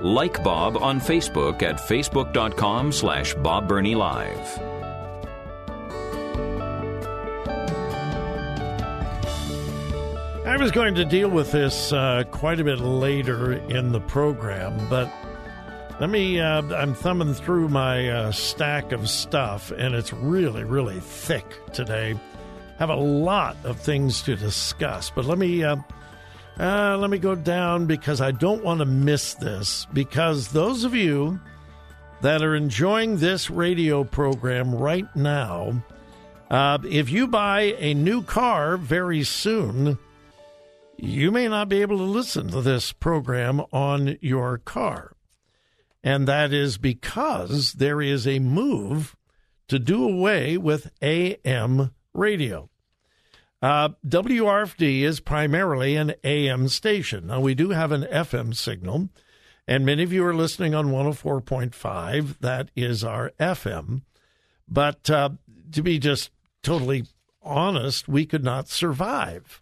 Like Bob on Facebook at facebook.com slash Bob Live. I was going to deal with this uh, quite a bit later in the program, but let me. Uh, I'm thumbing through my uh, stack of stuff, and it's really, really thick today. Have a lot of things to discuss, but let me. Uh, let me go down because I don't want to miss this. Because those of you that are enjoying this radio program right now, uh, if you buy a new car very soon, you may not be able to listen to this program on your car. And that is because there is a move to do away with AM radio. Uh, WRFD is primarily an AM station. Now, we do have an FM signal, and many of you are listening on 104.5. That is our FM. But uh, to be just totally honest, we could not survive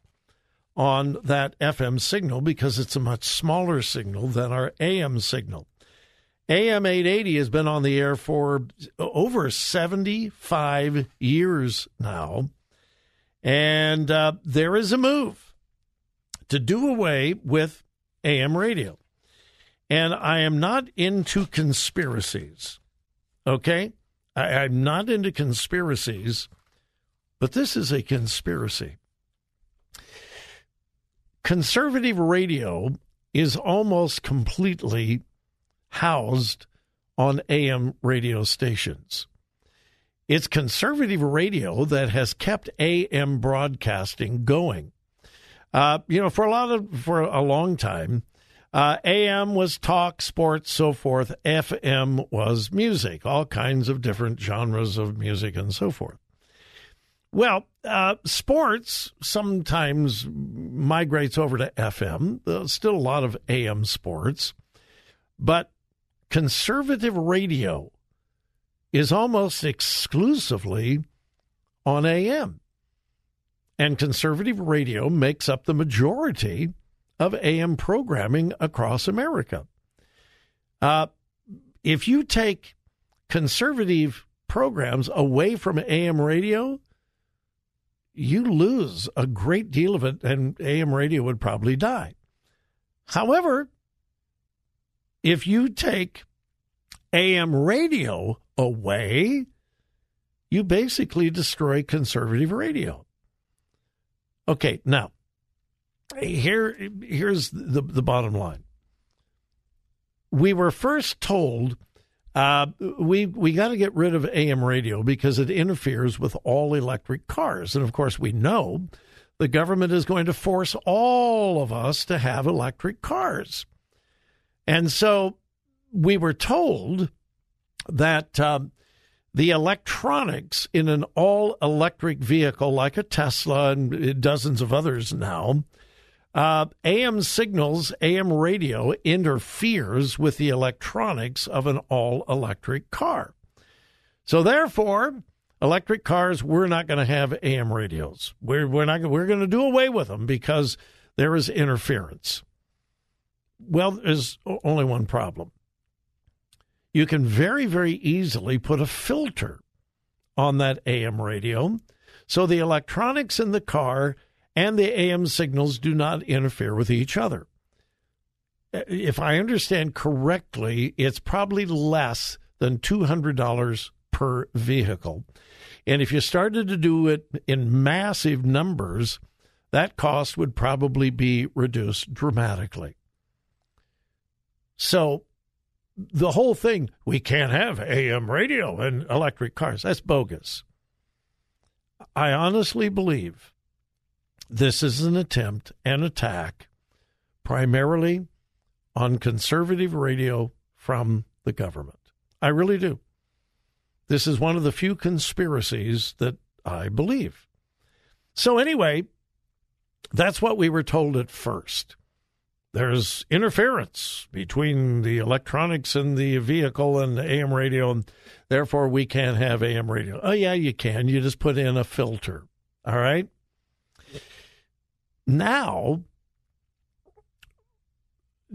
on that FM signal because it's a much smaller signal than our AM signal. AM 880 has been on the air for over 75 years now. And uh, there is a move to do away with AM radio. And I am not into conspiracies, okay? I, I'm not into conspiracies, but this is a conspiracy. Conservative radio is almost completely housed on AM radio stations. It's conservative radio that has kept AM broadcasting going. Uh, you know, for a lot of for a long time, uh, AM was talk, sports, so forth. FM was music, all kinds of different genres of music and so forth. Well, uh, sports sometimes migrates over to FM. There's still a lot of AM sports, but conservative radio is almost exclusively on AM. And conservative radio makes up the majority of AM programming across America. Uh, if you take conservative programs away from AM radio, you lose a great deal of it, and AM radio would probably die. However, if you take AM radio away, you basically destroy conservative radio. Okay, now here here's the the bottom line. We were first told uh, we we got to get rid of AM radio because it interferes with all electric cars, and of course we know the government is going to force all of us to have electric cars, and so we were told that um, the electronics in an all electric vehicle like a Tesla and dozens of others now, uh, AM signals, AM radio interferes with the electronics of an all electric car. So, therefore, electric cars, we're not going to have AM radios. We're, we're, not, we're going to do away with them because there is interference. Well, there's only one problem you can very, very easily put a filter on that AM radio so the electronics in the car and the AM signals do not interfere with each other. Uh, if I understand correctly, it's probably less than $200 per vehicle. And if you started to do it in massive numbers, that cost would probably be reduced dramatically. So the whole thing, we can't have AM radio and electric cars. That's bogus. I honestly believe this is an attempt, an attack, primarily on conservative radio from the government. I really do. This is one of the few conspiracies that I believe. So, anyway, that's what we were told at first. There's interference between the electronics and the vehicle and the AM radio, and therefore we can't have AM radio. Oh, yeah, you can. You just put in a filter. All right. Now,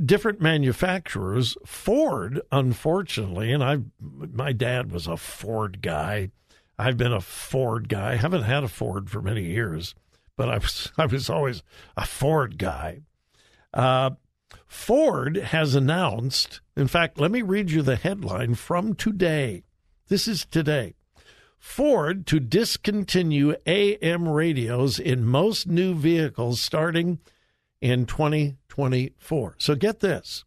different manufacturers, Ford, unfortunately, and I, my dad was a Ford guy. I've been a Ford guy. I haven't had a Ford for many years, but I was I was always a Ford guy. Uh, Ford has announced. In fact, let me read you the headline from today. This is today. Ford to discontinue AM radios in most new vehicles starting in 2024. So get this.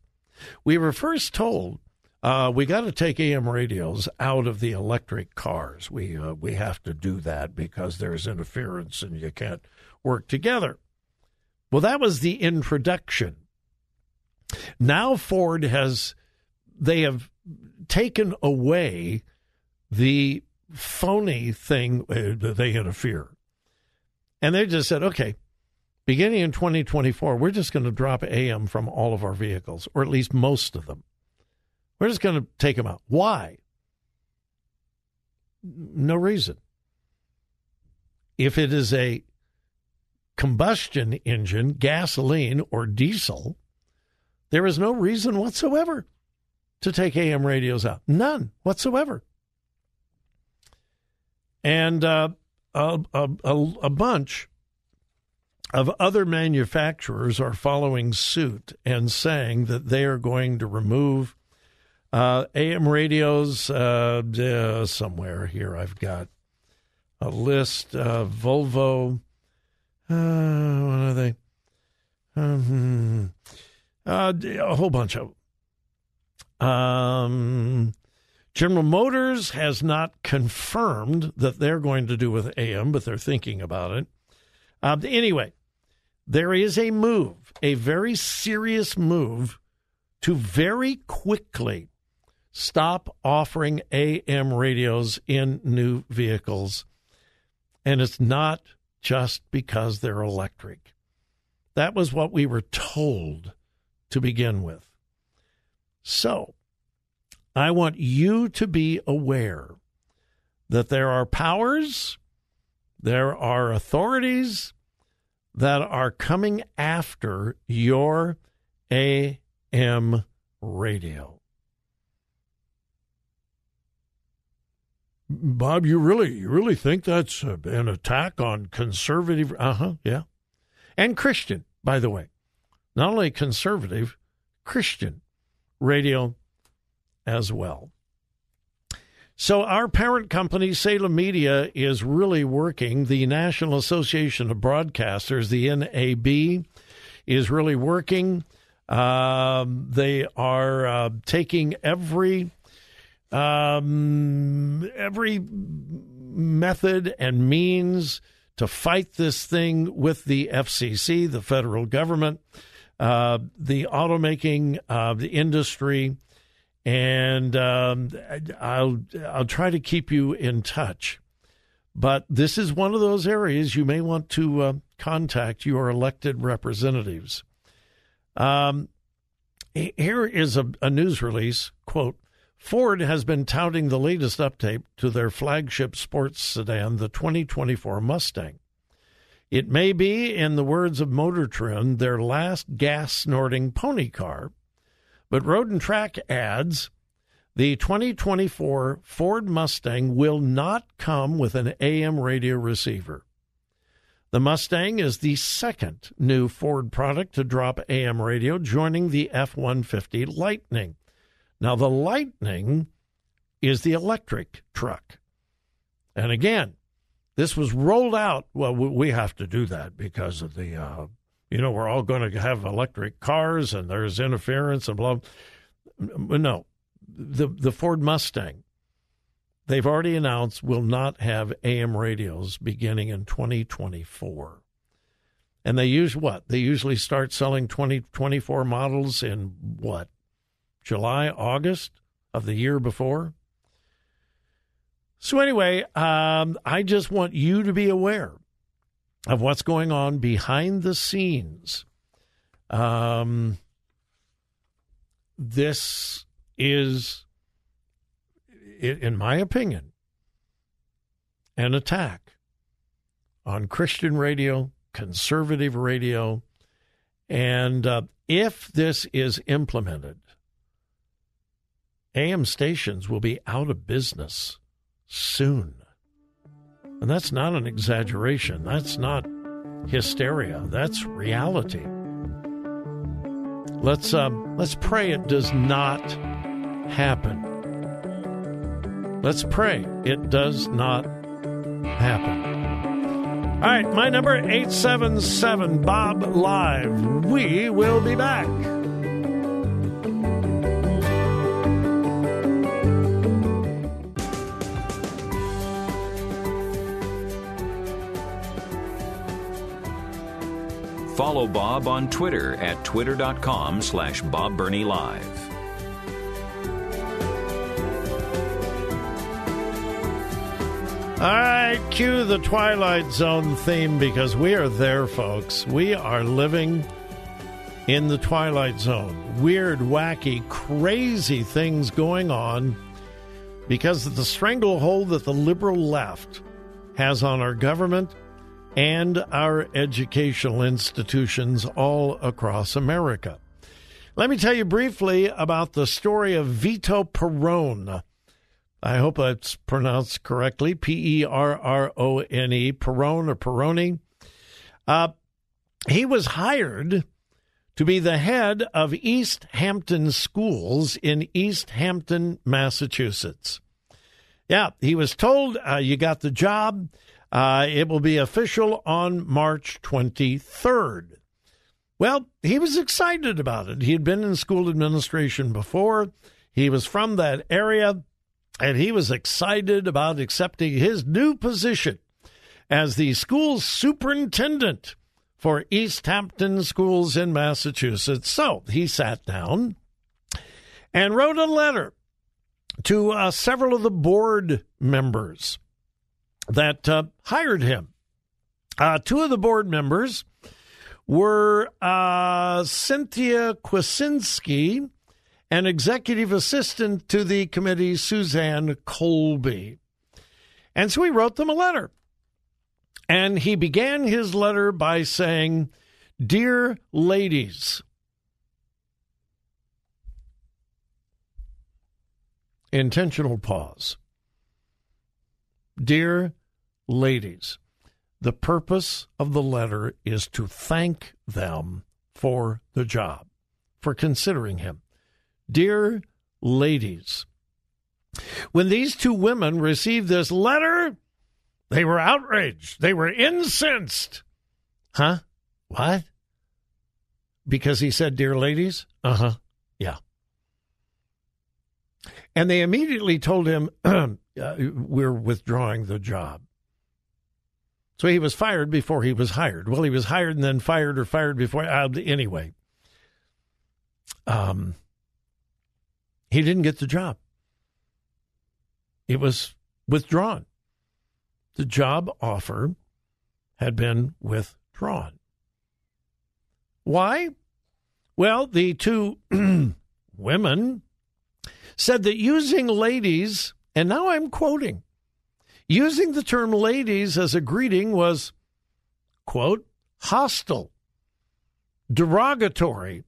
We were first told uh, we got to take AM radios out of the electric cars. We uh, we have to do that because there's interference and you can't work together. Well, that was the introduction. Now Ford has they have taken away the phony thing uh, that they interfere. And they just said, okay, beginning in 2024, we're just going to drop AM from all of our vehicles, or at least most of them. We're just going to take them out. Why? No reason. If it is a combustion engine, gasoline, or diesel, there is no reason whatsoever to take AM radios out. None whatsoever. And uh, a, a, a bunch of other manufacturers are following suit and saying that they are going to remove uh, AM radios uh, somewhere here. I've got a list. Volvo. Uh, what are they? Um, a whole bunch of. Um, General Motors has not confirmed that they're going to do with AM, but they're thinking about it. Uh, anyway, there is a move, a very serious move to very quickly stop offering AM radios in new vehicles. And it's not just because they're electric. That was what we were told to begin with. So, I want you to be aware that there are powers, there are authorities that are coming after your AM radio. Bob, you really, you really think that's an attack on conservative? Uh huh. Yeah, and Christian, by the way, not only conservative, Christian radio as well. So, our parent company, Salem Media, is really working. The National Association of Broadcasters, the NAB, is really working. Uh, they are uh, taking every um, every method and means to fight this thing with the FCC, the federal government, uh, the automaking uh, the industry, and um, I'll I'll try to keep you in touch. But this is one of those areas you may want to uh, contact your elected representatives. Um, here is a, a news release quote Ford has been touting the latest update to their flagship sports sedan, the 2024 Mustang. It may be, in the words of Motor Trend, their last gas snorting pony car, but Road and Track adds the 2024 Ford Mustang will not come with an AM radio receiver. The Mustang is the second new Ford product to drop AM radio, joining the F 150 Lightning. Now, the Lightning is the electric truck. And again, this was rolled out. Well, we have to do that because of the, uh, you know, we're all going to have electric cars and there's interference and blah. No, the the Ford Mustang, they've already announced will not have AM radios beginning in 2024. And they use what? They usually start selling 2024 models in what? July, August of the year before? So, anyway, um, I just want you to be aware of what's going on behind the scenes. Um, this is, in my opinion, an attack on Christian radio, conservative radio, and uh, if this is implemented, AM stations will be out of business soon. And that's not an exaggeration. That's not hysteria. That's reality. Let's um, let's pray it does not happen. Let's pray it does not happen. All right, my number 877 Bob Live. We will be back. Follow Bob on Twitter at twitter.com slash Live. All right, cue the Twilight Zone theme because we are there, folks. We are living in the Twilight Zone. Weird, wacky, crazy things going on because of the stranglehold that the liberal left has on our government and our educational institutions all across America. Let me tell you briefly about the story of Vito Perrone. I hope that's pronounced correctly P E R R O N E, Perrone or Perrone. Uh, he was hired to be the head of Easthampton Schools in Easthampton, Massachusetts. Yeah, he was told, uh, You got the job. Uh, it will be official on March 23rd. Well, he was excited about it. He had been in school administration before, he was from that area, and he was excited about accepting his new position as the school superintendent for Easthampton Schools in Massachusetts. So he sat down and wrote a letter to uh, several of the board members that uh, hired him. Uh, two of the board members were uh, Cynthia Kwiecinski, an executive assistant to the committee, Suzanne Colby. And so he wrote them a letter. And he began his letter by saying, Dear ladies, intentional pause. Dear ladies, the purpose of the letter is to thank them for the job, for considering him. Dear ladies, when these two women received this letter, they were outraged. They were incensed. Huh? What? Because he said, Dear ladies? Uh huh. Yeah. And they immediately told him, uh, we're withdrawing the job. So he was fired before he was hired. Well, he was hired and then fired or fired before. Uh, anyway, um, he didn't get the job. It was withdrawn. The job offer had been withdrawn. Why? Well, the two women said that using ladies and now I'm quoting. Using the term ladies as a greeting was, quote, hostile, derogatory,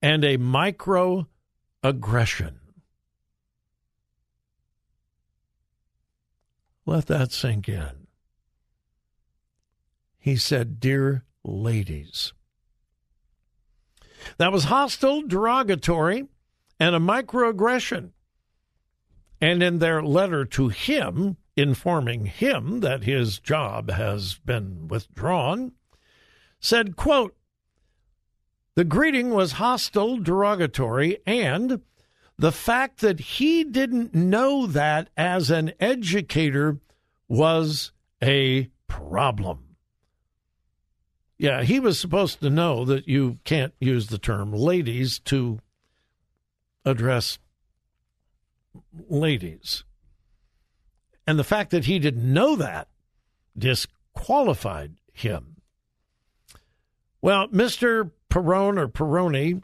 and a microaggression. Let that sink in. He said, Dear ladies. That was hostile, derogatory, and a microaggression and in their letter to him, informing him that his job has been withdrawn, said, quote, the greeting was hostile, derogatory, and the fact that he didn't know that as an educator was a problem. Yeah, he was supposed to know that you can't use the term ladies to address ladies. And the fact that he didn't know that disqualified him. Well, Mr. Perrone or Peroni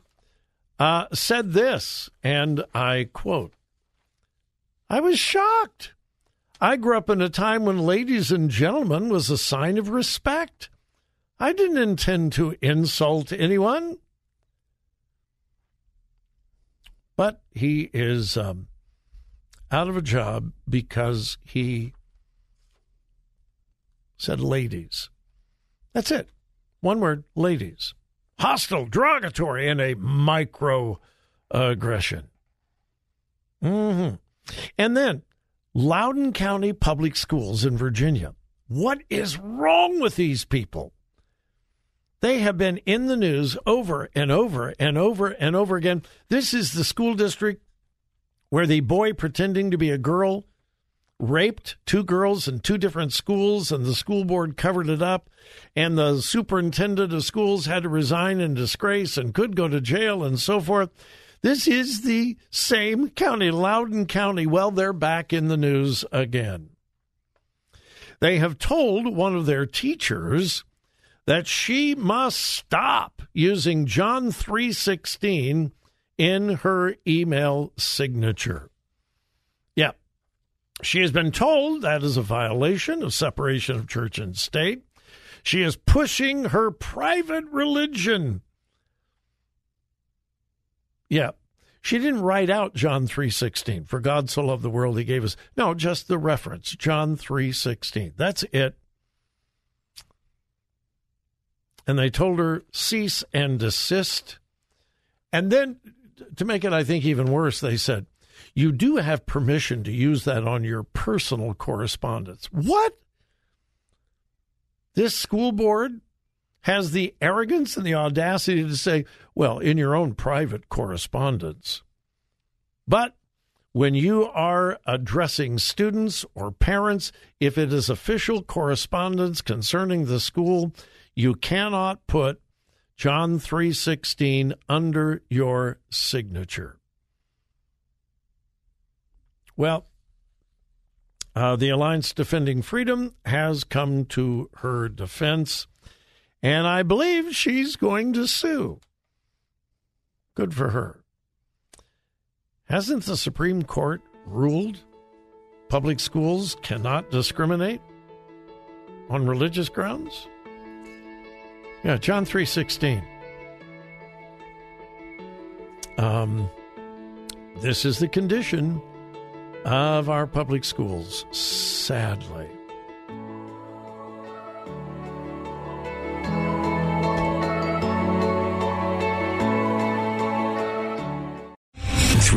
uh, said this, and I quote I was shocked. I grew up in a time when ladies and gentlemen was a sign of respect. I didn't intend to insult anyone. But he is um, out of a job because he said ladies. That's it. One word, ladies. Hostile, derogatory, and a micro aggression. Mm-hmm. And then Loudoun County Public Schools in Virginia. What is wrong with these people? They have been in the news over and over and over and over again. This is the school district where the boy pretending to be a girl raped two girls in two different schools, and the school board covered it up. And the superintendent of schools had to resign in disgrace and could go to jail and so forth. This is the same county, Loudoun County. Well, they're back in the news again. They have told one of their teachers that she must stop using John 3:16 in her email signature. Yeah. She has been told that is a violation of separation of church and state. She is pushing her private religion. Yeah. She didn't write out John 3:16. For God so loved the world he gave us. No, just the reference, John 3:16. That's it. And they told her cease and desist. And then to make it, I think, even worse, they said, you do have permission to use that on your personal correspondence. What? This school board has the arrogance and the audacity to say, well, in your own private correspondence. But when you are addressing students or parents, if it is official correspondence concerning the school, you cannot put John 3:16 under your signature. Well, uh, the Alliance Defending Freedom has come to her defense, and I believe she's going to sue. Good for her. Hasn't the Supreme Court ruled public schools cannot discriminate on religious grounds? Yeah, John 3:16. Um this is the condition of our public schools, sadly.